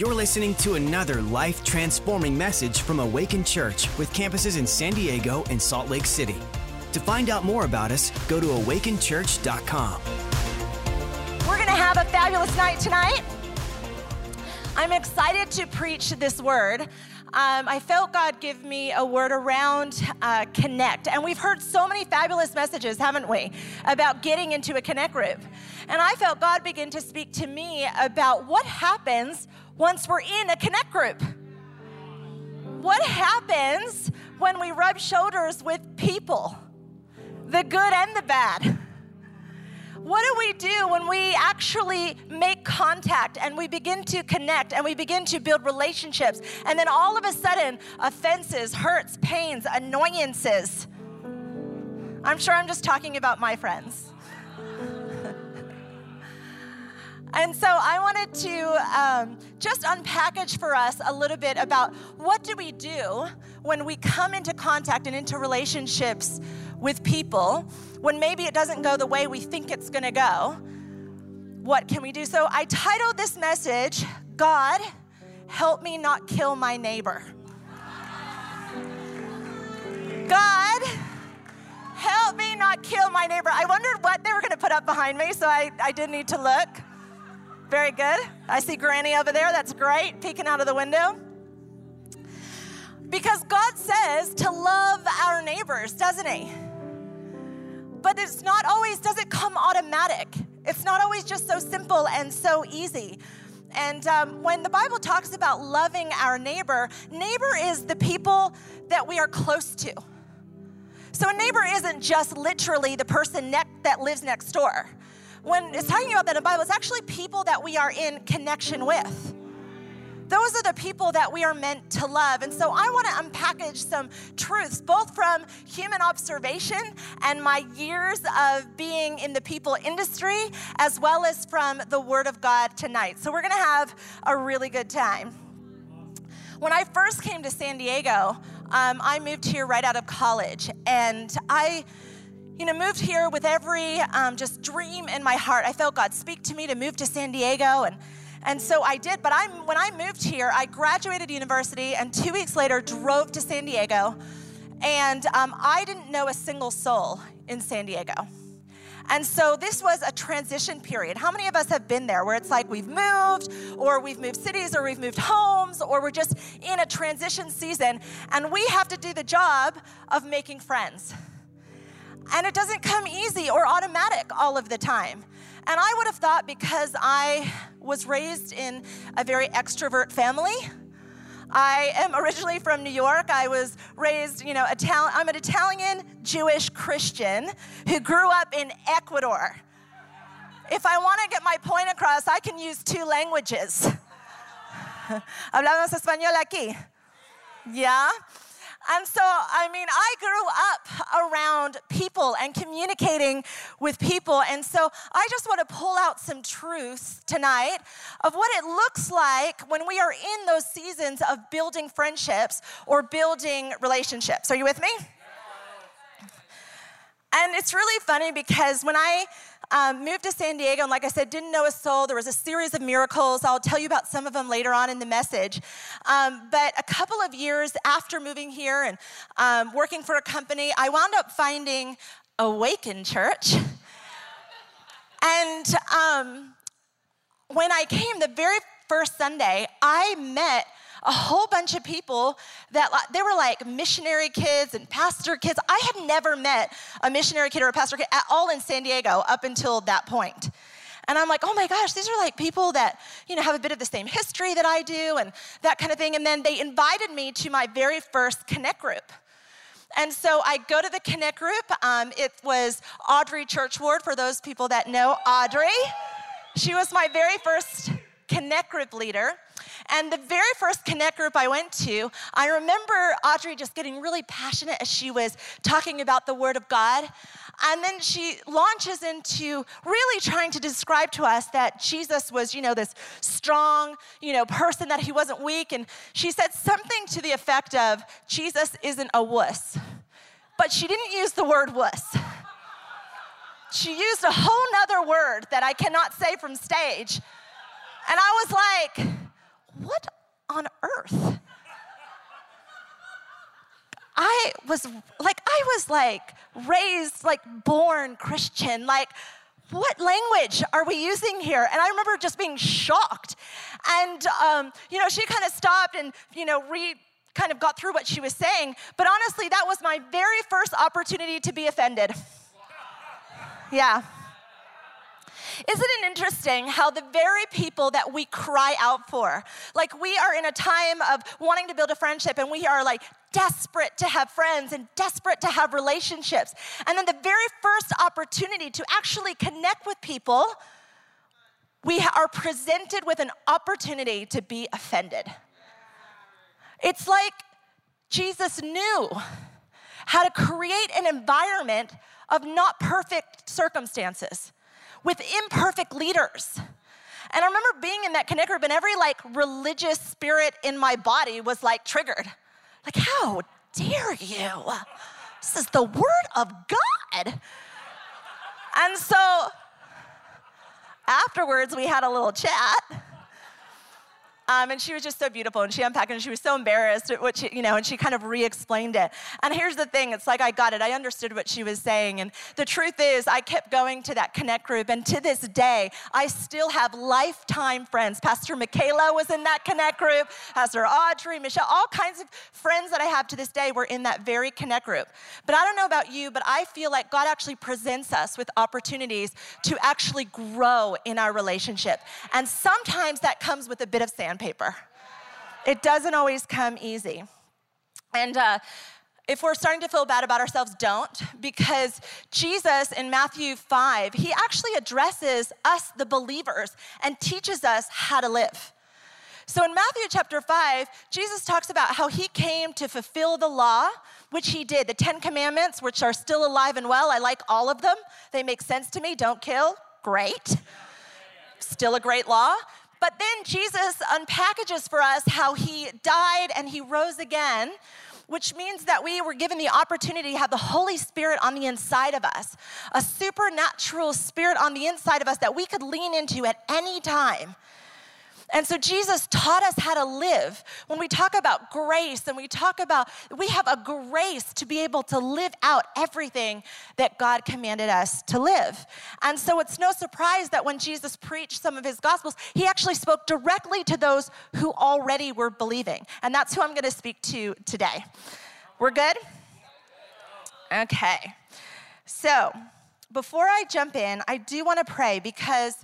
You're listening to another life transforming message from Awaken Church with campuses in San Diego and Salt Lake City. To find out more about us, go to awakenchurch.com. We're going to have a fabulous night tonight. I'm excited to preach this word. Um, I felt God give me a word around uh, connect. And we've heard so many fabulous messages, haven't we, about getting into a connect group. And I felt God begin to speak to me about what happens once we're in a connect group. What happens when we rub shoulders with people, the good and the bad? What do we do when we actually make contact and we begin to connect and we begin to build relationships? And then all of a sudden, offenses, hurts, pains, annoyances. I'm sure I'm just talking about my friends. And so I wanted to um, just unpackage for us a little bit about what do we do when we come into contact and into relationships with people when maybe it doesn't go the way we think it's going to go. What can we do? So I titled this message, God, help me not kill my neighbor. God, help me not kill my neighbor. I wondered what they were going to put up behind me, so I, I did need to look. Very good. I see Granny over there. That's great, peeking out of the window. Because God says to love our neighbors, doesn't He? But it's not always, does it come automatic? It's not always just so simple and so easy. And um, when the Bible talks about loving our neighbor, neighbor is the people that we are close to. So a neighbor isn't just literally the person ne- that lives next door. When it's talking about that in the Bible, it's actually people that we are in connection with those are the people that we are meant to love. And so I want to unpackage some truths, both from human observation and my years of being in the people industry, as well as from the Word of God tonight. So we're going to have a really good time. When I first came to San Diego, um, I moved here right out of college, and I you know, moved here with every um, just dream in my heart. I felt God speak to me to move to San Diego, and and so I did, but I, when I moved here, I graduated university and two weeks later drove to San Diego. And um, I didn't know a single soul in San Diego. And so this was a transition period. How many of us have been there where it's like we've moved, or we've moved cities, or we've moved homes, or we're just in a transition season, and we have to do the job of making friends? And it doesn't come easy or automatic all of the time. And I would have thought because I was raised in a very extrovert family, I am originally from New York. I was raised, you know. I'm an Italian Jewish Christian who grew up in Ecuador. If I want to get my point across, I can use two languages. Hablamos español aquí. Yeah? And so, I mean, I grew up around people and communicating with people. And so, I just want to pull out some truths tonight of what it looks like when we are in those seasons of building friendships or building relationships. Are you with me? And it's really funny because when I um, moved to San Diego, and like I said, didn't know a soul. There was a series of miracles. I'll tell you about some of them later on in the message. Um, but a couple of years after moving here and um, working for a company, I wound up finding Awaken Church. And um, when I came the very first Sunday, I met a whole bunch of people that they were like missionary kids and pastor kids. I had never met a missionary kid or a pastor kid at all in San Diego up until that point. And I'm like, oh my gosh, these are like people that, you know, have a bit of the same history that I do and that kind of thing. And then they invited me to my very first Connect group. And so I go to the Connect group. Um, it was Audrey Churchward, for those people that know Audrey. She was my very first Connect group leader. And the very first Connect group I went to, I remember Audrey just getting really passionate as she was talking about the Word of God. And then she launches into really trying to describe to us that Jesus was, you know, this strong, you know, person, that he wasn't weak. And she said something to the effect of, Jesus isn't a wuss. But she didn't use the word wuss. She used a whole nother word that I cannot say from stage. And I was like, what on earth? I was like, I was like raised, like born Christian. Like, what language are we using here? And I remember just being shocked. And, um, you know, she kind of stopped and, you know, re kind of got through what she was saying. But honestly, that was my very first opportunity to be offended. Yeah. Isn't it interesting how the very people that we cry out for, like we are in a time of wanting to build a friendship and we are like desperate to have friends and desperate to have relationships. And then the very first opportunity to actually connect with people, we are presented with an opportunity to be offended. It's like Jesus knew how to create an environment of not perfect circumstances with imperfect leaders. And I remember being in that connect group, and every like religious spirit in my body was like triggered. Like, how dare you? This is the word of God. And so afterwards, we had a little chat. Um, and she was just so beautiful and she unpacked and she was so embarrassed at what she, you know, and she kind of re explained it. And here's the thing it's like I got it. I understood what she was saying. And the truth is, I kept going to that connect group. And to this day, I still have lifetime friends. Pastor Michaela was in that connect group, Pastor Audrey, Michelle, all kinds of friends that I have to this day were in that very connect group. But I don't know about you, but I feel like God actually presents us with opportunities to actually grow in our relationship. And sometimes that comes with a bit of sand sandpaper. It doesn't always come easy. And uh, if we're starting to feel bad about ourselves, don't, because Jesus in Matthew 5, he actually addresses us, the believers, and teaches us how to live. So in Matthew chapter 5, Jesus talks about how he came to fulfill the law, which he did. The Ten Commandments, which are still alive and well, I like all of them. They make sense to me. Don't kill, great. Still a great law. But then Jesus unpackages for us how he died and he rose again which means that we were given the opportunity to have the Holy Spirit on the inside of us, a supernatural spirit on the inside of us that we could lean into at any time. And so Jesus taught us how to live. When we talk about grace and we talk about, we have a grace to be able to live out everything that God commanded us to live. And so it's no surprise that when Jesus preached some of his gospels, he actually spoke directly to those who already were believing. And that's who I'm going to speak to today. We're good? Okay. So before I jump in, I do want to pray because.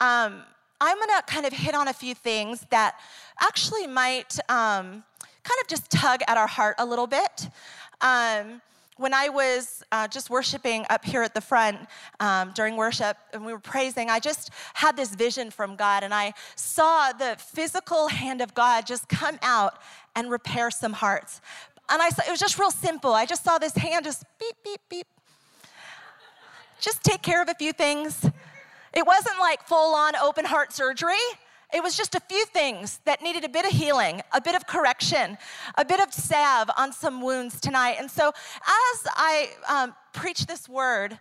Um, I'm gonna kind of hit on a few things that actually might um, kind of just tug at our heart a little bit. Um, when I was uh, just worshiping up here at the front um, during worship and we were praising, I just had this vision from God and I saw the physical hand of God just come out and repair some hearts. And I saw, it was just real simple. I just saw this hand just beep, beep, beep. Just take care of a few things. It wasn't like full on open heart surgery. It was just a few things that needed a bit of healing, a bit of correction, a bit of salve on some wounds tonight. And so, as I um, preach this word,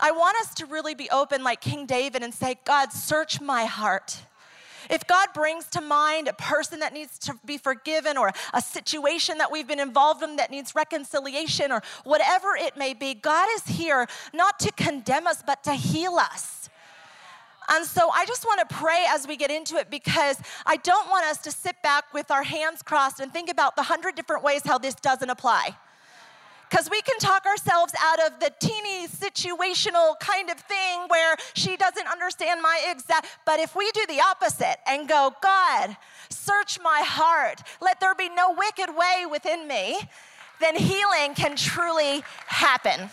I want us to really be open like King David and say, God, search my heart. If God brings to mind a person that needs to be forgiven or a situation that we've been involved in that needs reconciliation or whatever it may be, God is here not to condemn us, but to heal us. And so I just want to pray as we get into it because I don't want us to sit back with our hands crossed and think about the hundred different ways how this doesn't apply. Because we can talk ourselves out of the teeny situational kind of thing where she doesn't understand my exact, but if we do the opposite and go, God, search my heart, let there be no wicked way within me, then healing can truly happen.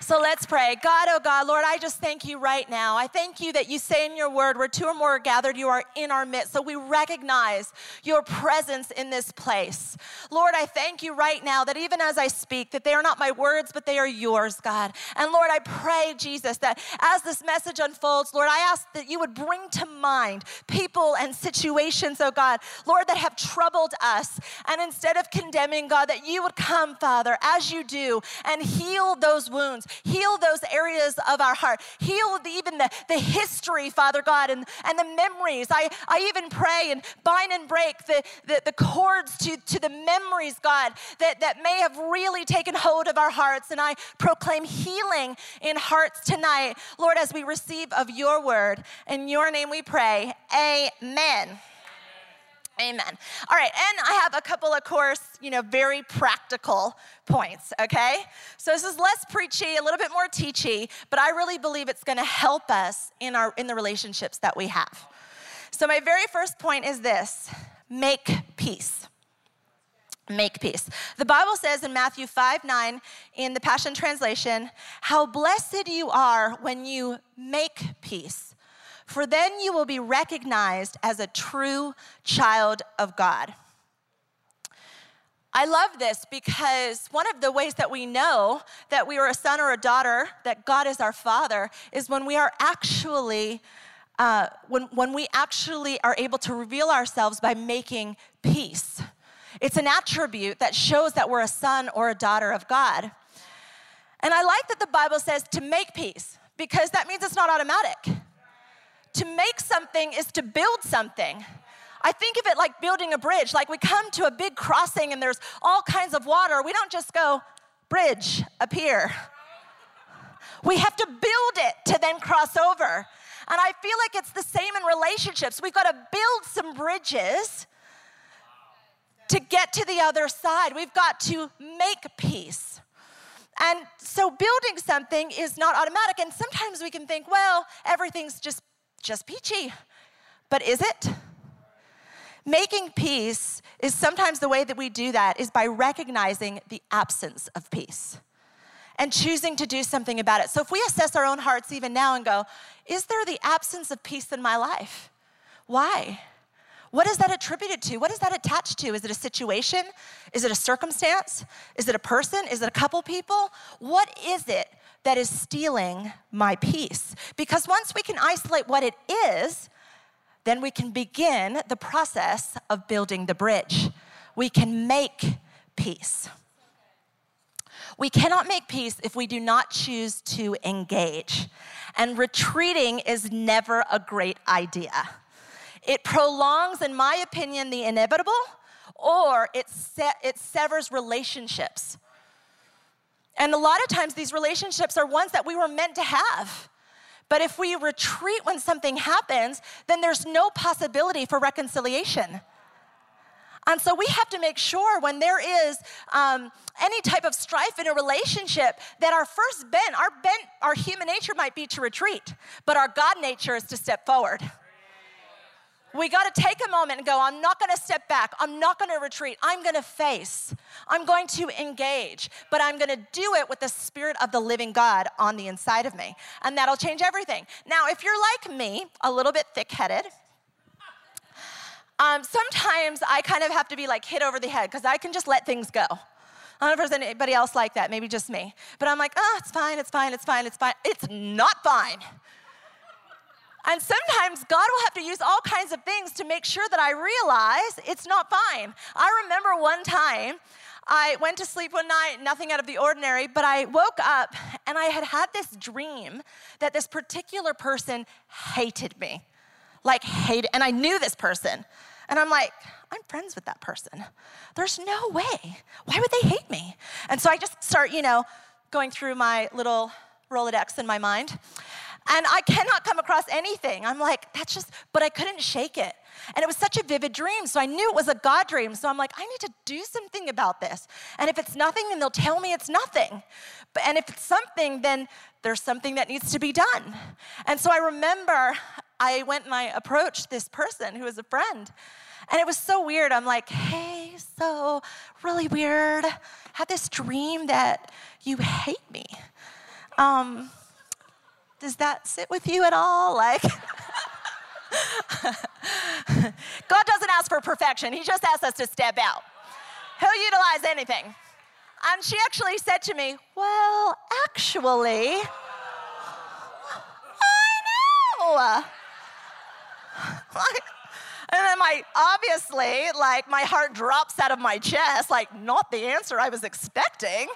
So let's pray. God, oh God, Lord, I just thank you right now. I thank you that you say in your word, where two or more are gathered, you are in our midst. So we recognize your presence in this place. Lord, I thank you right now that even as I speak, that they are not my words, but they are yours, God. And Lord, I pray, Jesus, that as this message unfolds, Lord, I ask that you would bring to mind people and situations, oh God, Lord, that have troubled us. And instead of condemning, God, that you would come, Father, as you do, and heal those wounds wounds. Heal those areas of our heart. Heal the, even the, the history, Father God, and, and the memories. I, I even pray and bind and break the, the, the cords to, to the memories, God, that, that may have really taken hold of our hearts. And I proclaim healing in hearts tonight, Lord, as we receive of your word. In your name we pray. Amen. Amen. All right, and I have a couple of course, you know, very practical points, okay? So this is less preachy, a little bit more teachy, but I really believe it's going to help us in our in the relationships that we have. So my very first point is this, make peace. Make peace. The Bible says in Matthew 5 9 in the Passion Translation, How blessed you are when you make peace for then you will be recognized as a true child of God. I love this because one of the ways that we know that we are a son or a daughter, that God is our father, is when we are actually, uh, when, when we actually are able to reveal ourselves by making peace. It's an attribute that shows that we're a son or a daughter of God. And I like that the Bible says to make peace because that means it's not automatic. To make something is to build something. I think of it like building a bridge. Like we come to a big crossing and there's all kinds of water. We don't just go, bridge, appear. We have to build it to then cross over. And I feel like it's the same in relationships. We've got to build some bridges to get to the other side. We've got to make peace. And so building something is not automatic. And sometimes we can think, well, everything's just just peachy. But is it? Making peace is sometimes the way that we do that is by recognizing the absence of peace and choosing to do something about it. So if we assess our own hearts even now and go, is there the absence of peace in my life? Why? What is that attributed to? What is that attached to? Is it a situation? Is it a circumstance? Is it a person? Is it a couple people? What is it that is stealing my peace. Because once we can isolate what it is, then we can begin the process of building the bridge. We can make peace. We cannot make peace if we do not choose to engage. And retreating is never a great idea. It prolongs, in my opinion, the inevitable, or it, se- it severs relationships. And a lot of times, these relationships are ones that we were meant to have. But if we retreat when something happens, then there's no possibility for reconciliation. And so we have to make sure when there is um, any type of strife in a relationship that our first bent, our bent, our human nature might be to retreat, but our God nature is to step forward. We got to take a moment and go, I'm not going to step back. I'm not going to retreat. I'm going to face. I'm going to engage, but I'm going to do it with the Spirit of the living God on the inside of me. And that'll change everything. Now, if you're like me, a little bit thick headed, um, sometimes I kind of have to be like hit over the head because I can just let things go. I don't know if there's anybody else like that, maybe just me. But I'm like, oh, it's fine, it's fine, it's fine, it's fine. It's not fine. And sometimes God will have to use all kinds of things to make sure that I realize it's not fine. I remember one time I went to sleep one night, nothing out of the ordinary, but I woke up and I had had this dream that this particular person hated me. Like, hated, and I knew this person. And I'm like, I'm friends with that person. There's no way. Why would they hate me? And so I just start, you know, going through my little Rolodex in my mind. And I cannot come across anything. I'm like, that's just, but I couldn't shake it. And it was such a vivid dream. So I knew it was a God dream. So I'm like, I need to do something about this. And if it's nothing, then they'll tell me it's nothing. But, and if it's something, then there's something that needs to be done. And so I remember I went and I approached this person who was a friend. And it was so weird. I'm like, hey, so really weird. I Had this dream that you hate me. Um, does that sit with you at all? Like, God doesn't ask for perfection, He just asks us to step out. He'll utilize anything. And she actually said to me, Well, actually, I know. and then my obviously, like my heart drops out of my chest, like not the answer I was expecting.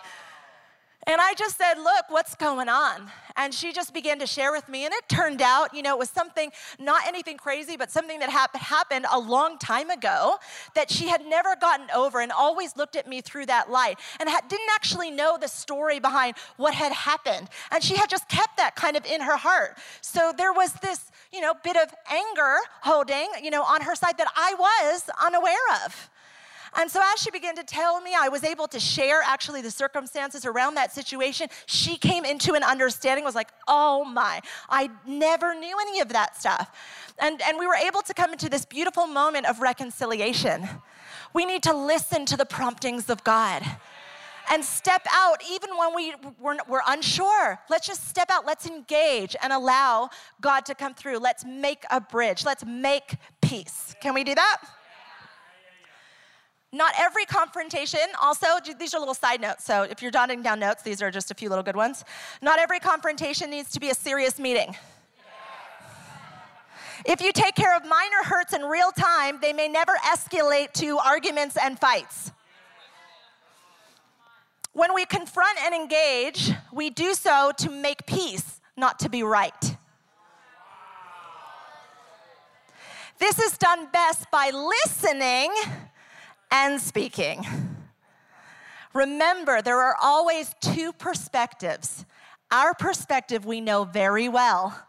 And I just said, Look, what's going on? And she just began to share with me. And it turned out, you know, it was something, not anything crazy, but something that hap- happened a long time ago that she had never gotten over and always looked at me through that light and ha- didn't actually know the story behind what had happened. And she had just kept that kind of in her heart. So there was this, you know, bit of anger holding, you know, on her side that I was unaware of. And so, as she began to tell me, I was able to share actually the circumstances around that situation. She came into an understanding, was like, oh my, I never knew any of that stuff. And, and we were able to come into this beautiful moment of reconciliation. We need to listen to the promptings of God and step out even when we, we're, we're, unsure. Let's just step out. Let's engage and allow God to come through. Let's make a bridge. Let's make peace. Can we do that? Not every confrontation, also, these are little side notes. So if you're jotting down notes, these are just a few little good ones. Not every confrontation needs to be a serious meeting. If you take care of minor hurts in real time, they may never escalate to arguments and fights. When we confront and engage, we do so to make peace, not to be right. This is done best by listening and speaking. Remember, there are always two perspectives. Our perspective we know very well.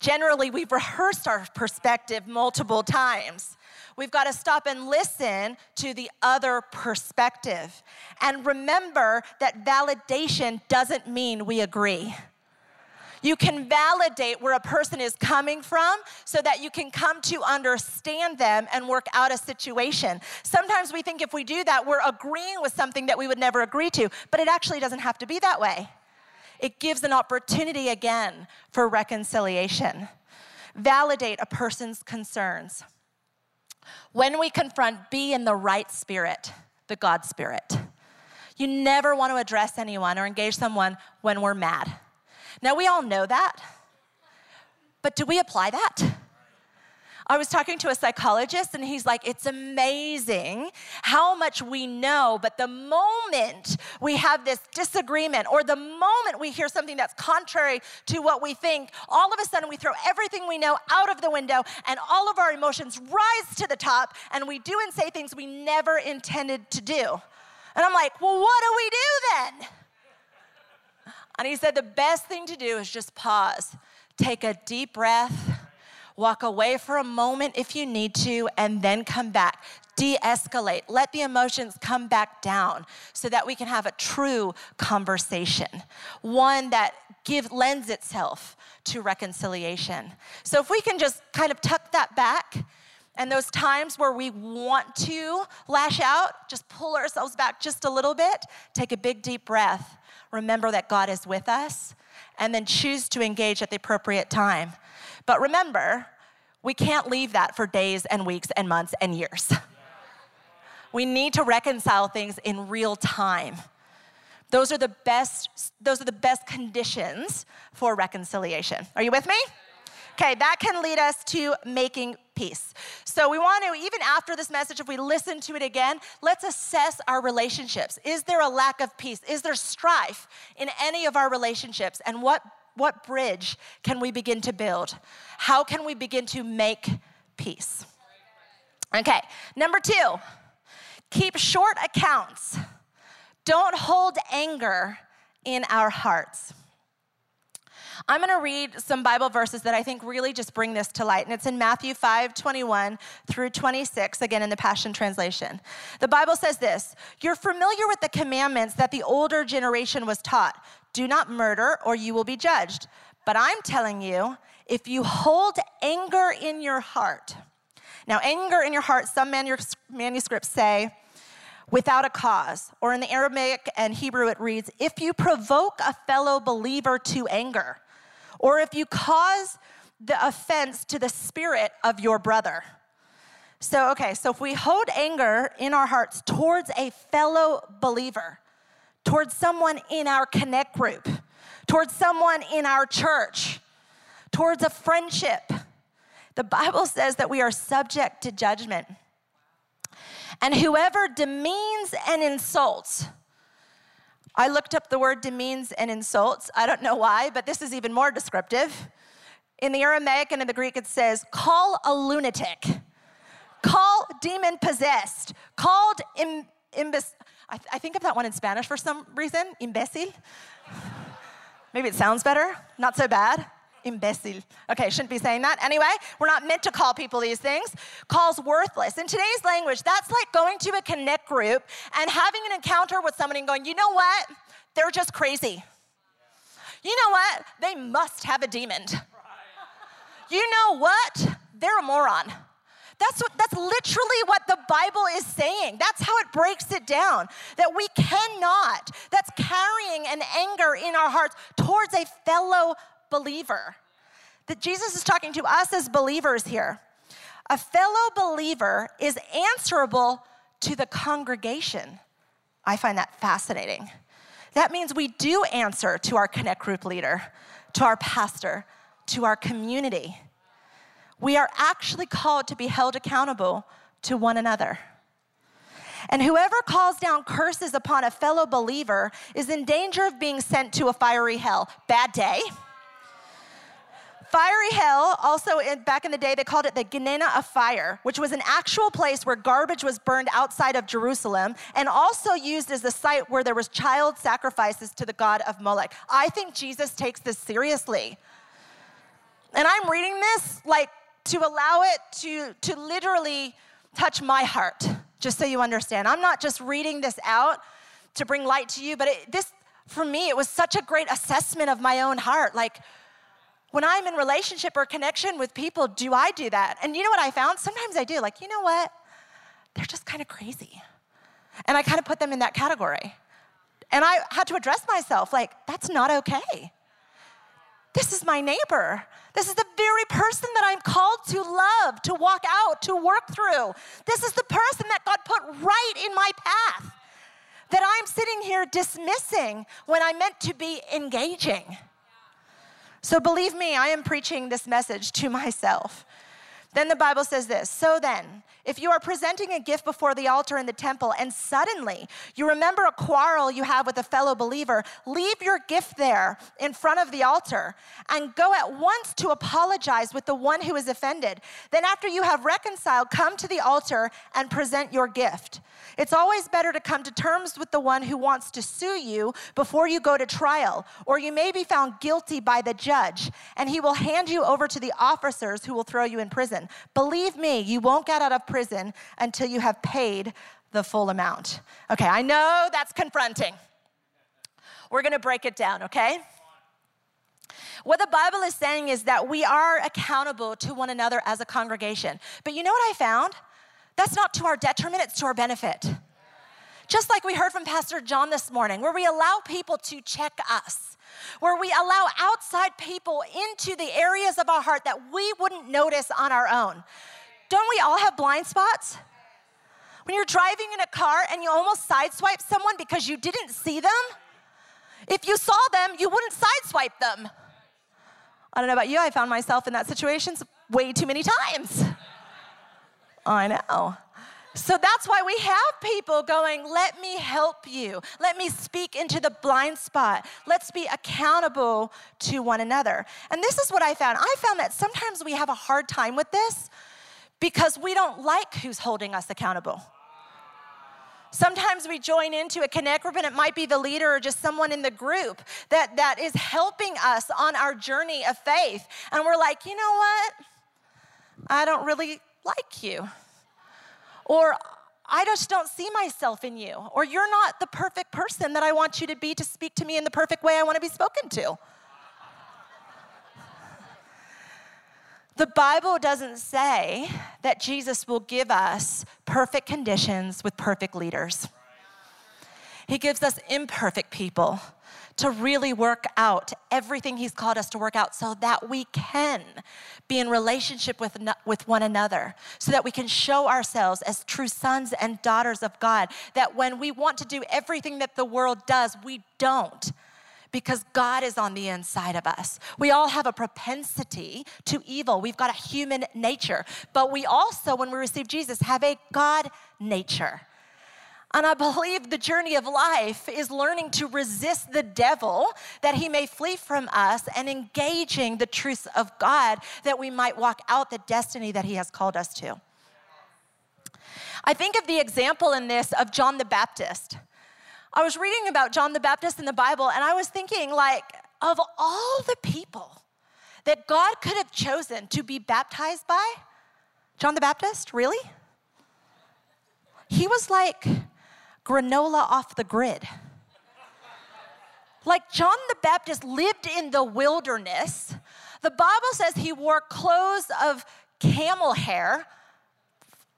Generally, we've rehearsed our perspective multiple times. We've got to stop and listen to the other perspective. And remember that validation doesn't mean we agree. You can validate where a person is coming from so that you can come to understand them and work out a situation. Sometimes we think if we do that, we're agreeing with something that we would never agree to, but it actually doesn't have to be that way. It gives an opportunity again for reconciliation. Validate a person's concerns. When we confront, be in the right spirit, the God spirit. You never want to address anyone or engage someone when we're mad. Now, we all know that, but do we apply that? I was talking to a psychologist, and he's like, It's amazing how much we know, but the moment we have this disagreement or the moment we hear something that's contrary to what we think, all of a sudden we throw everything we know out of the window, and all of our emotions rise to the top, and we do and say things we never intended to do. And I'm like, Well, what do we do then? And he said the best thing to do is just pause, take a deep breath, walk away for a moment if you need to, and then come back. De escalate. Let the emotions come back down so that we can have a true conversation, one that give, lends itself to reconciliation. So if we can just kind of tuck that back, and those times where we want to lash out, just pull ourselves back just a little bit, take a big deep breath, remember that God is with us, and then choose to engage at the appropriate time. But remember, we can't leave that for days and weeks and months and years. We need to reconcile things in real time. Those are the best those are the best conditions for reconciliation. Are you with me? Okay, that can lead us to making peace. So we want to, even after this message, if we listen to it again, let's assess our relationships. Is there a lack of peace? Is there strife in any of our relationships? And what, what bridge can we begin to build? How can we begin to make peace? Okay, number two, keep short accounts. Don't hold anger in our hearts. I'm going to read some Bible verses that I think really just bring this to light. And it's in Matthew 5 21 through 26, again in the Passion Translation. The Bible says this You're familiar with the commandments that the older generation was taught do not murder, or you will be judged. But I'm telling you, if you hold anger in your heart, now, anger in your heart, some manuscripts say, without a cause. Or in the Aramaic and Hebrew, it reads, if you provoke a fellow believer to anger or if you cause the offense to the spirit of your brother. So, okay, so if we hold anger in our hearts towards a fellow believer, towards someone in our connect group, towards someone in our church, towards a friendship, the Bible says that we are subject to judgment. And whoever demeans and insults, I looked up the word demeans and insults. I don't know why, but this is even more descriptive. In the Aramaic and in the Greek, it says, call a lunatic, call demon possessed, called Im- imbecile. I, th- I think of that one in Spanish for some reason, imbecile. Maybe it sounds better, not so bad. Imbecile. Okay, shouldn't be saying that. Anyway, we're not meant to call people these things. Calls worthless. In today's language, that's like going to a connect group and having an encounter with somebody and going, you know what? They're just crazy. You know what? They must have a demon. You know what? They're a moron. That's what that's literally what the Bible is saying. That's how it breaks it down. That we cannot, that's carrying an anger in our hearts towards a fellow believer. That Jesus is talking to us as believers here. A fellow believer is answerable to the congregation. I find that fascinating. That means we do answer to our Connect group leader, to our pastor, to our community. We are actually called to be held accountable to one another. And whoever calls down curses upon a fellow believer is in danger of being sent to a fiery hell. Bad day. Fiery hell, also in, back in the day, they called it the Gehenna of Fire, which was an actual place where garbage was burned outside of Jerusalem and also used as the site where there was child sacrifices to the god of Molech. I think Jesus takes this seriously. And I'm reading this like to allow it to, to literally touch my heart, just so you understand. I'm not just reading this out to bring light to you, but it, this, for me, it was such a great assessment of my own heart. Like, when I'm in relationship or connection with people, do I do that? And you know what I found? Sometimes I do. Like, you know what? They're just kind of crazy. And I kind of put them in that category. And I had to address myself like, that's not okay. This is my neighbor. This is the very person that I'm called to love, to walk out, to work through. This is the person that God put right in my path that I'm sitting here dismissing when I meant to be engaging. So believe me, I am preaching this message to myself. Then the Bible says this So then, if you are presenting a gift before the altar in the temple and suddenly you remember a quarrel you have with a fellow believer, leave your gift there in front of the altar and go at once to apologize with the one who is offended. Then, after you have reconciled, come to the altar and present your gift. It's always better to come to terms with the one who wants to sue you before you go to trial, or you may be found guilty by the judge, and he will hand you over to the officers who will throw you in prison. Believe me, you won't get out of prison until you have paid the full amount. Okay, I know that's confronting. We're gonna break it down, okay? What the Bible is saying is that we are accountable to one another as a congregation. But you know what I found? That's not to our detriment, it's to our benefit. Just like we heard from Pastor John this morning, where we allow people to check us, where we allow outside people into the areas of our heart that we wouldn't notice on our own. Don't we all have blind spots? When you're driving in a car and you almost sideswipe someone because you didn't see them, if you saw them, you wouldn't sideswipe them. I don't know about you, I found myself in that situation way too many times. I know. So that's why we have people going, let me help you. Let me speak into the blind spot. Let's be accountable to one another. And this is what I found. I found that sometimes we have a hard time with this because we don't like who's holding us accountable. Sometimes we join into a connect group and it might be the leader or just someone in the group that, that is helping us on our journey of faith. And we're like, you know what? I don't really like you. Or I just don't see myself in you. Or you're not the perfect person that I want you to be to speak to me in the perfect way I want to be spoken to. The Bible doesn't say that Jesus will give us perfect conditions with perfect leaders. He gives us imperfect people to really work out everything He's called us to work out so that we can be in relationship with, with one another, so that we can show ourselves as true sons and daughters of God. That when we want to do everything that the world does, we don't because God is on the inside of us. We all have a propensity to evil. We've got a human nature, but we also, when we receive Jesus, have a God nature. And I believe the journey of life is learning to resist the devil that he may flee from us and engaging the truths of God that we might walk out the destiny that he has called us to. I think of the example in this of John the Baptist. I was reading about John the Baptist in the Bible and I was thinking, like, of all the people that God could have chosen to be baptized by, John the Baptist, really? He was like granola off the grid. Like John the Baptist lived in the wilderness. The Bible says he wore clothes of camel hair.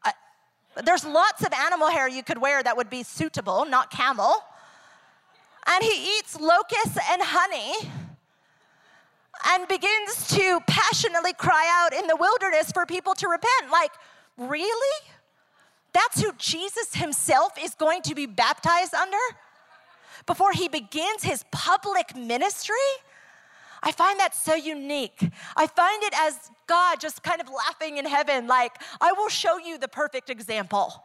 Uh, there's lots of animal hair you could wear that would be suitable, not camel. And he eats locusts and honey and begins to passionately cry out in the wilderness for people to repent. Like, really? That's who Jesus himself is going to be baptized under before he begins his public ministry. I find that so unique. I find it as God just kind of laughing in heaven, like, I will show you the perfect example.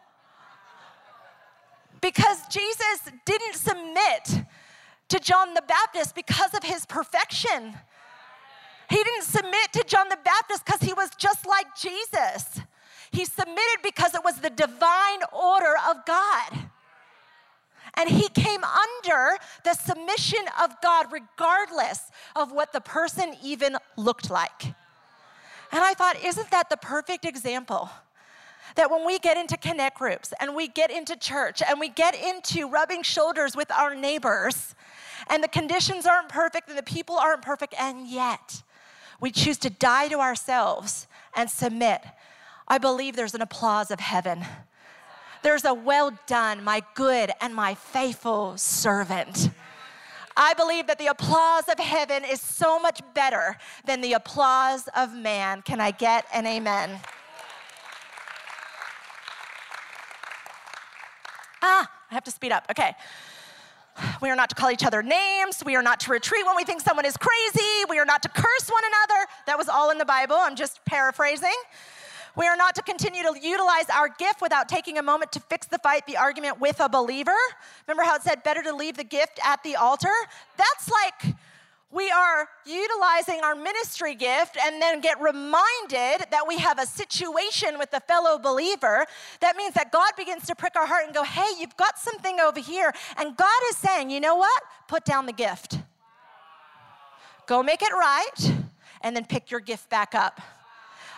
Because Jesus didn't submit to John the Baptist because of his perfection. He didn't submit to John the Baptist because he was just like Jesus. He submitted because it was the divine order of God. And he came under the submission of God, regardless of what the person even looked like. And I thought, isn't that the perfect example? That when we get into connect groups and we get into church and we get into rubbing shoulders with our neighbors, and the conditions aren't perfect and the people aren't perfect, and yet we choose to die to ourselves and submit I believe there's an applause of heaven. There's a well done, my good and my faithful servant. I believe that the applause of heaven is so much better than the applause of man. Can I get an amen? Ah, I have to speed up. Okay. We are not to call each other names. We are not to retreat when we think someone is crazy. We are not to curse one another. That was all in the Bible. I'm just paraphrasing. We are not to continue to utilize our gift without taking a moment to fix the fight, the argument with a believer. Remember how it said, better to leave the gift at the altar? That's like, we are utilizing our ministry gift and then get reminded that we have a situation with a fellow believer, that means that God begins to prick our heart and go, hey, you've got something over here. And God is saying, you know what? Put down the gift. Go make it right, and then pick your gift back up.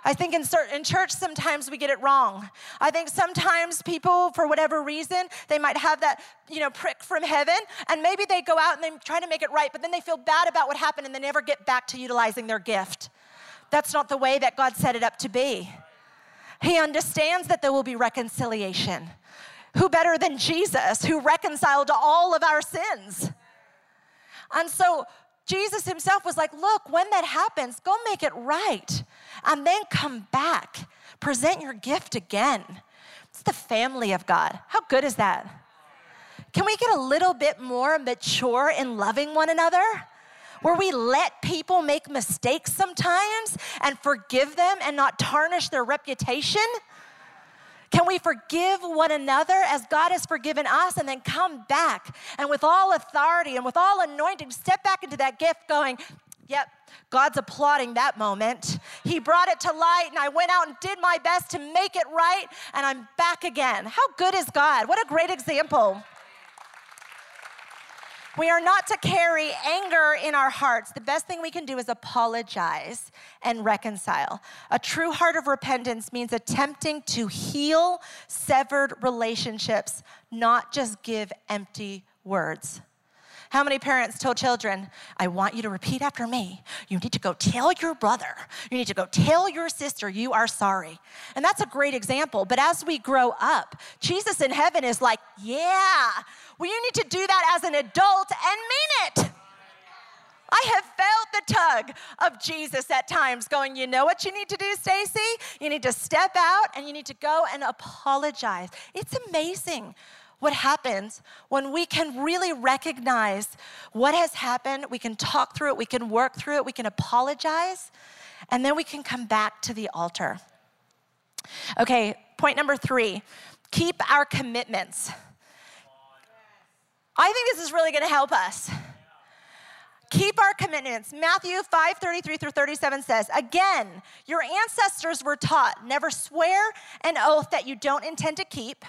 I think in, certain, in church sometimes we get it wrong. I think sometimes people, for whatever reason, they might have that, you know, prick from heaven, and maybe they go out and they try to make it right, but then they feel bad about what happened and they never get back to utilizing their gift. That's not the way that God set it up to be. He understands that there will be reconciliation. Who better than Jesus, who reconciled all of our sins? And so Jesus himself was like, Look, when that happens, go make it right and then come back. Present your gift again. It's the family of God. How good is that? Can we get a little bit more mature in loving one another? Where we let people make mistakes sometimes and forgive them and not tarnish their reputation? Can we forgive one another as God has forgiven us and then come back and with all authority and with all anointing, step back into that gift going, Yep, God's applauding that moment. He brought it to light, and I went out and did my best to make it right, and I'm back again. How good is God? What a great example. We are not to carry anger in our hearts. The best thing we can do is apologize and reconcile. A true heart of repentance means attempting to heal severed relationships, not just give empty words. How many parents tell children, I want you to repeat after me. You need to go tell your brother, you need to go tell your sister you are sorry. And that's a great example. But as we grow up, Jesus in heaven is like, yeah, well, you need to do that as an adult and mean it. I have felt the tug of Jesus at times going, you know what you need to do, Stacy? You need to step out and you need to go and apologize. It's amazing what happens when we can really recognize what has happened. We can talk through it, we can work through it, we can apologize, and then we can come back to the altar. Okay, point number three keep our commitments. I think this is really to help us. Keep our commitments. Matthew 5 33 through 37 says, Again, your ancestors were taught never swear an oath that you don't intend to keep,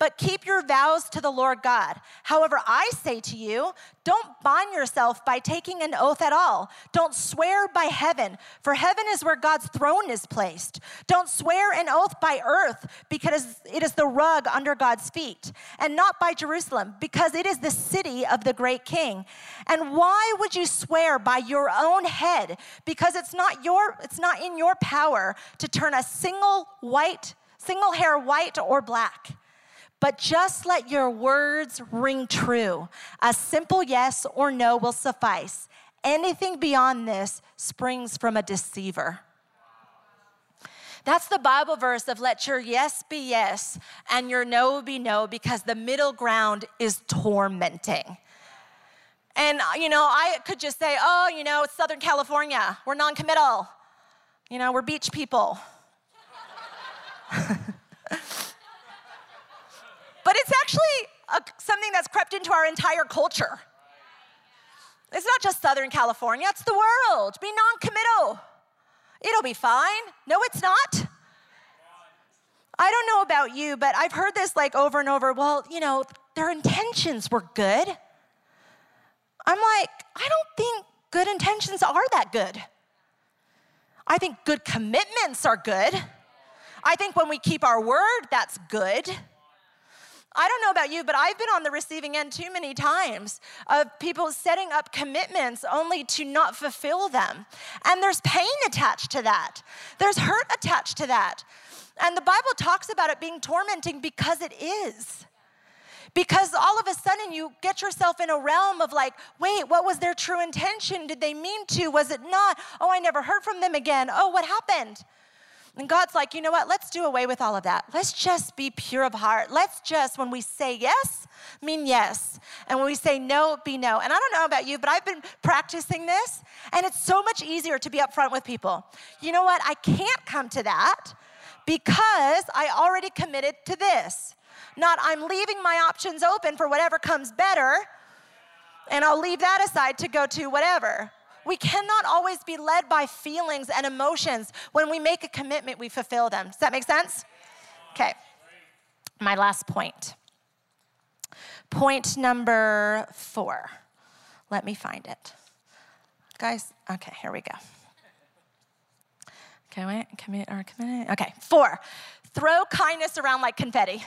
but keep your vows to the Lord God. However, I say to you, don't bind yourself by taking an oath at all. Don't swear by heaven, for heaven is where God's throne is placed. Don't swear an oath by earth, because it is the rug under God's feet, and not by Jerusalem, because it is the city of the great king. And why would you swear by your own head? Because it's not your it's not in your power to turn a single white single hair white or black. But just let your words ring true. A simple yes or no will suffice. Anything beyond this springs from a deceiver. That's the Bible verse of let your yes be yes and your no be no because the middle ground is tormenting. And, uh, you know, I could just say, oh, you know, it's Southern California. We're non committal. You know, we're beach people. But it's actually a, something that's crept into our entire culture. It's not just Southern California, it's the world. Be non committal. It'll be fine. No, it's not. I don't know about you, but I've heard this like over and over. Well, you know, their intentions were good. I'm like, I don't think good intentions are that good. I think good commitments are good. I think when we keep our word, that's good. I don't know about you, but I've been on the receiving end too many times of people setting up commitments only to not fulfill them. And there's pain attached to that, there's hurt attached to that. And the Bible talks about it being tormenting because it is. Because all of a sudden you get yourself in a realm of like, wait, what was their true intention? Did they mean to? Was it not? Oh, I never heard from them again. Oh, what happened? And God's like, you know what? Let's do away with all of that. Let's just be pure of heart. Let's just, when we say yes, mean yes. And when we say no, be no. And I don't know about you, but I've been practicing this, and it's so much easier to be upfront with people. You know what? I can't come to that because I already committed to this. Not I'm leaving my options open for whatever comes better, and I'll leave that aside to go to whatever. We cannot always be led by feelings and emotions. When we make a commitment, we fulfill them. Does that make sense? Okay. My last point. Point number four. Let me find it. Guys, okay, here we go. Okay, commit or commit. Okay, four. Throw kindness around like confetti.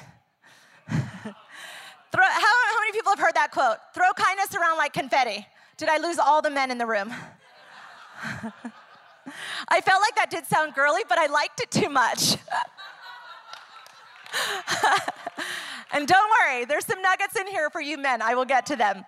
Throw, how, how many people have heard that quote? Throw kindness around like confetti. Did I lose all the men in the room? I felt like that did sound girly, but I liked it too much. and don't worry, there's some nuggets in here for you men. I will get to them.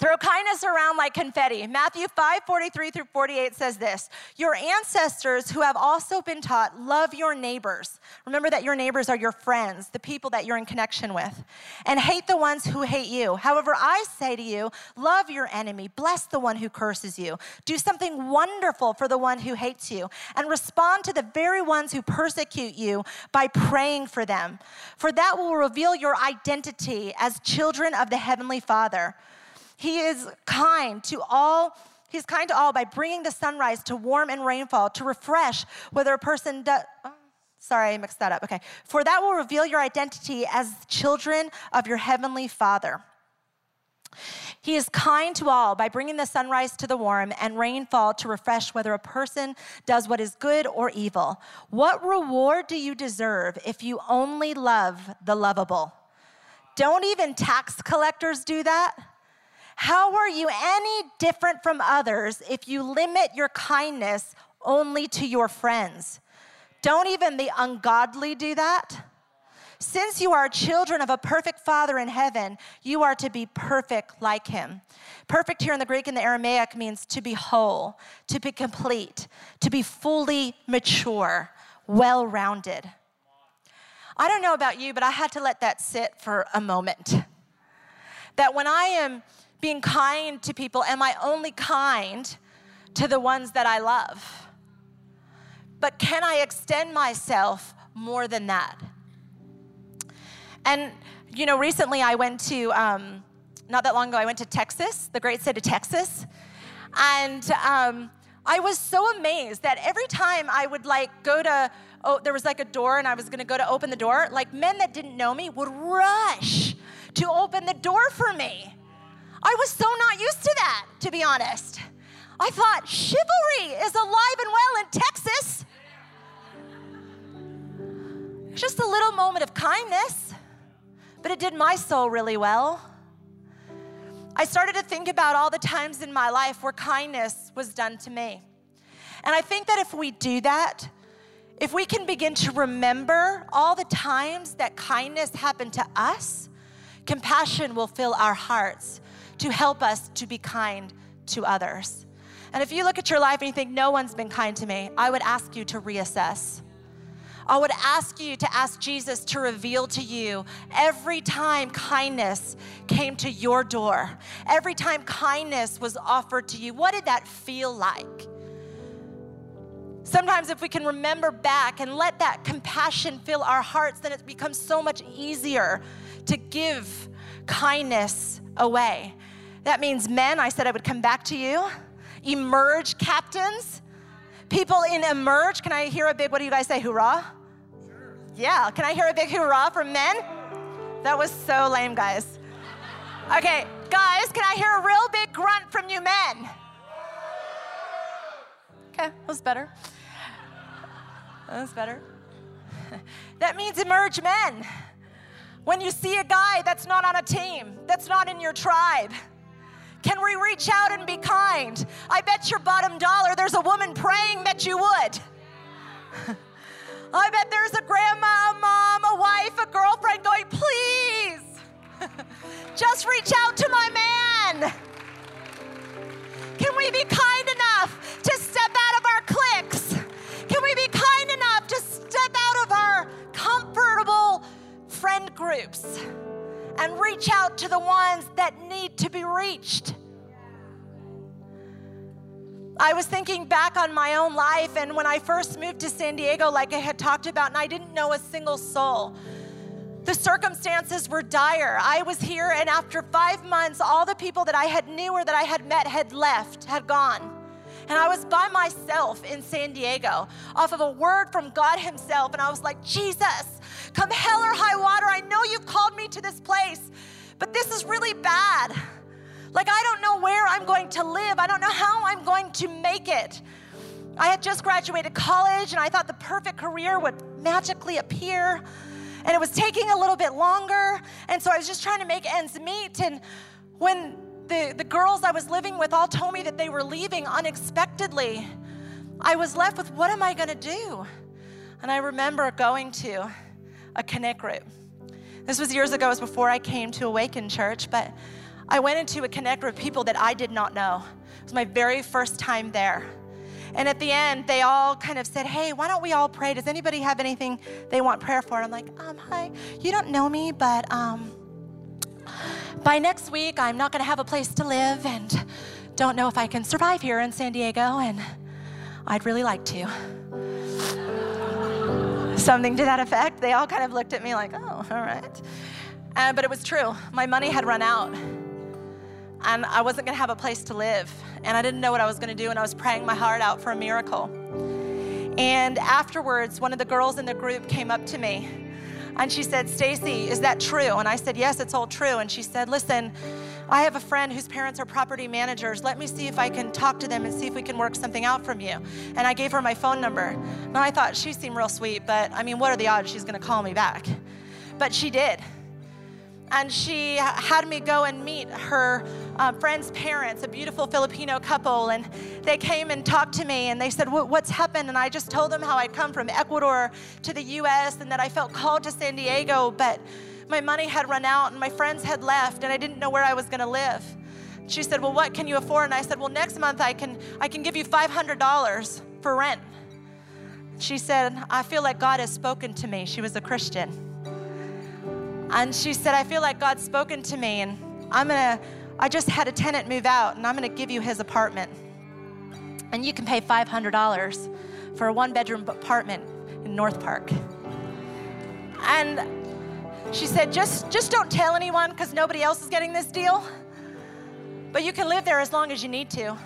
Throw kindness around like confetti. Matthew 5 43 through 48 says this Your ancestors who have also been taught, love your neighbors. Remember that your neighbors are your friends, the people that you're in connection with, and hate the ones who hate you. However, I say to you, love your enemy, bless the one who curses you, do something wonderful for the one who hates you, and respond to the very ones who persecute you by praying for them. For that will reveal your identity as children of the Heavenly Father. He is kind to all. He's kind to all by bringing the sunrise to warm and rainfall, to refresh whether a person does. Oh, sorry, I mixed that up. Okay. For that will reveal your identity as children of your heavenly Father. He is kind to all by bringing the sunrise to the warm and rainfall to refresh whether a person does what is good or evil. What reward do you deserve if you only love the lovable? Don't even tax collectors do that? How are you any different from others if you limit your kindness only to your friends? Don't even the ungodly do that? Since you are children of a perfect Father in heaven, you are to be perfect like him. Perfect here in the Greek and the Aramaic means to be whole, to be complete, to be fully mature, well rounded. I don't know about you, but I had to let that sit for a moment. That when I am being kind to people, am I only kind to the ones that I love? But can I extend myself more than that? And, you know, recently I went to, um, not that long ago, I went to Texas, the great state of Texas. And um, I was so amazed that every time I would like go to, oh, there was like a door and I was gonna go to open the door, like men that didn't know me would rush to open the door for me. I was so not used to that, to be honest. I thought chivalry is alive and well in Texas. It's Just a little moment of kindness, but it did my soul really well. I started to think about all the times in my life where kindness was done to me. And I think that if we do that, if we can begin to remember all the times that kindness happened to us, compassion will fill our hearts to help us to be kind to others. And if you look at your life and you think, no one's been kind to me, I would ask you to reassess. I would ask you to ask Jesus to reveal to you every time kindness came to your door, every time kindness was offered to you, what did that feel like? Sometimes, if we can remember back and let that compassion fill our hearts, then it becomes so much easier to give kindness away. That means, men, I said I would come back to you. Emerge captains. People in Emerge, can I hear a big, what do you guys say, hoorah? Yeah, can I hear a big hoorah from men? That was so lame, guys. Okay, guys, can I hear a real big grunt from you men? Okay, that was better. That was better. that means emerge men. When you see a guy that's not on a team, that's not in your tribe, can we reach out and be kind? I bet your bottom dollar there's a woman praying that you would. I bet there's a grandma, a mom, a wife, a girlfriend going, please, just reach out to my man. Can we be kind enough was thinking back on my own life and when I first moved to San Diego, like I had talked about, and I didn't know a single soul. The circumstances were dire. I was here, and after five months, all the people that I had knew or that I had met had left, had gone. And I was by myself in San Diego off of a word from God Himself. And I was like, Jesus, come hell or high water, I know you've called me to this place, but this is really bad. Like, I don't know where I'm going to live, I don't know how I'm going to make it. I had just graduated college and I thought the perfect career would magically appear. And it was taking a little bit longer. And so I was just trying to make ends meet. And when the, the girls I was living with all told me that they were leaving unexpectedly, I was left with what am I going to do? And I remember going to a connect group. This was years ago, it was before I came to Awaken Church, but I went into a connect with people that I did not know. It was my very first time there. And at the end, they all kind of said, Hey, why don't we all pray? Does anybody have anything they want prayer for? I'm like, um, Hi, you don't know me, but um, by next week, I'm not going to have a place to live and don't know if I can survive here in San Diego. And I'd really like to. Something to that effect. They all kind of looked at me like, Oh, all right. Uh, but it was true. My money had run out and I wasn't gonna have a place to live. And I didn't know what I was gonna do, and I was praying my heart out for a miracle. And afterwards, one of the girls in the group came up to me and she said, Stacy, is that true? And I said, Yes, it's all true. And she said, Listen, I have a friend whose parents are property managers. Let me see if I can talk to them and see if we can work something out from you. And I gave her my phone number. And I thought she seemed real sweet, but I mean, what are the odds she's gonna call me back? But she did and she had me go and meet her uh, friend's parents, a beautiful Filipino couple. And they came and talked to me and they said, What's happened? And I just told them how I'd come from Ecuador to the US and that I felt called to San Diego, but my money had run out and my friends had left and I didn't know where I was going to live. She said, Well, what can you afford? And I said, Well, next month I can, I can give you $500 for rent. She said, I feel like God has spoken to me. She was a Christian. And she said, I feel like God's spoken to me, and I'm gonna, I just had a tenant move out, and I'm gonna give you his apartment. And you can pay $500 for a one bedroom apartment in North Park. And She said, just, just don't tell anyone because nobody else is getting this deal. But you can live there as long as you need to.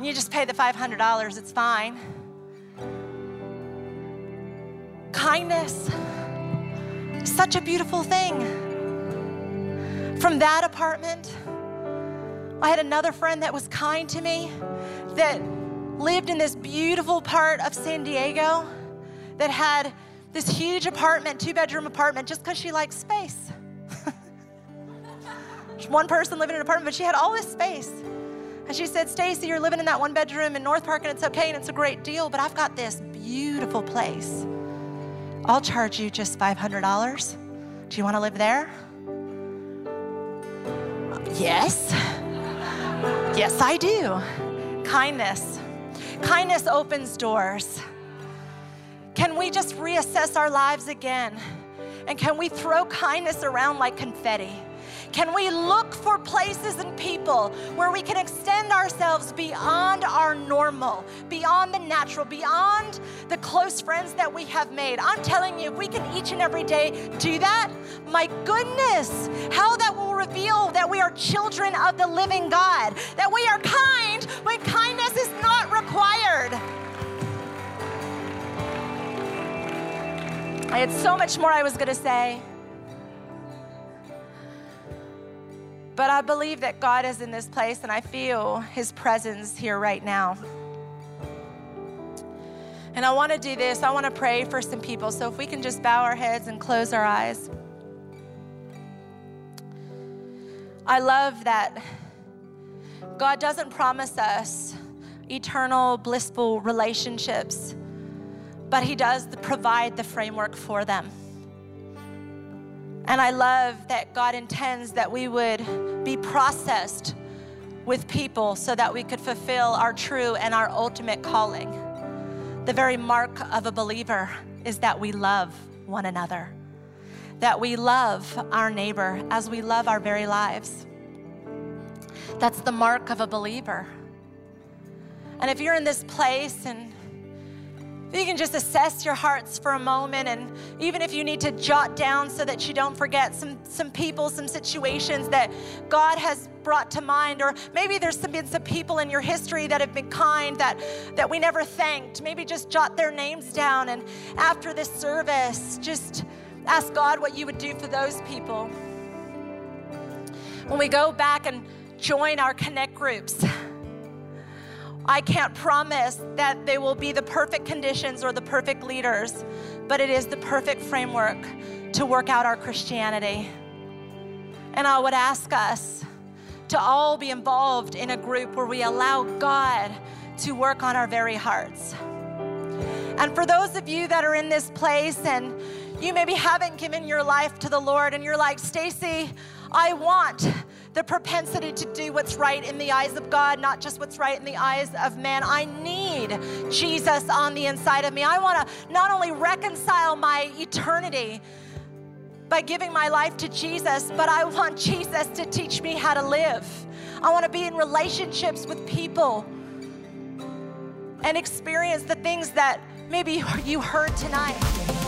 You just pay the $500, it's fine. Kindness, such a beautiful thing. From that apartment, I had another friend that was kind to me that lived in this beautiful part of San Diego that had this huge apartment, two bedroom apartment, just because she liked space. one person living in an apartment, but she had all this space. And she said, Stacy, you're living in that one bedroom in North Park and it's okay and it's a great deal, but I've got this beautiful place. I'll charge you just $500. Do you want to live there? Yes. Yes, I do. Kindness. Kindness opens doors. Can we just reassess our lives again? And can we throw kindness around like confetti? Can we look for places and people where we can extend ourselves beyond our normal, beyond the natural, beyond the close friends that we have made? I'm telling you, if we can each and every day do that, my goodness, how that will reveal that we are children of the living God, that we are kind when kindness is not required. I had so much more I was going to say. But I believe that God is in this place and I feel his presence here right now. And I want to do this. I want to pray for some people. So if we can just bow our heads and close our eyes. I love that God doesn't promise us eternal, blissful relationships, but He does provide the framework for them. And I love that God intends that we would be processed with people so that we could fulfill our true and our ultimate calling. The very mark of a believer is that we love one another, that we love our neighbor as we love our very lives. That's the mark of a believer. And if you're in this place and you can just assess your hearts for a moment, and even if you need to jot down so that you don't forget some, some people, some situations that God has brought to mind, or maybe there's some, been some people in your history that have been kind that, that we never thanked. Maybe just jot their names down, and after this service, just ask God what you would do for those people. When we go back and join our connect groups, I can't promise that they will be the perfect conditions or the perfect leaders, but it is the perfect framework to work out our Christianity. And I would ask us to all be involved in a group where we allow God to work on our very hearts. And for those of you that are in this place and you maybe haven't given your life to the Lord and you're like, Stacy, I want the propensity to do what's right in the eyes of God, not just what's right in the eyes of man. I need Jesus on the inside of me. I want to not only reconcile my eternity by giving my life to Jesus, but I want Jesus to teach me how to live. I want to be in relationships with people and experience the things that maybe you heard tonight.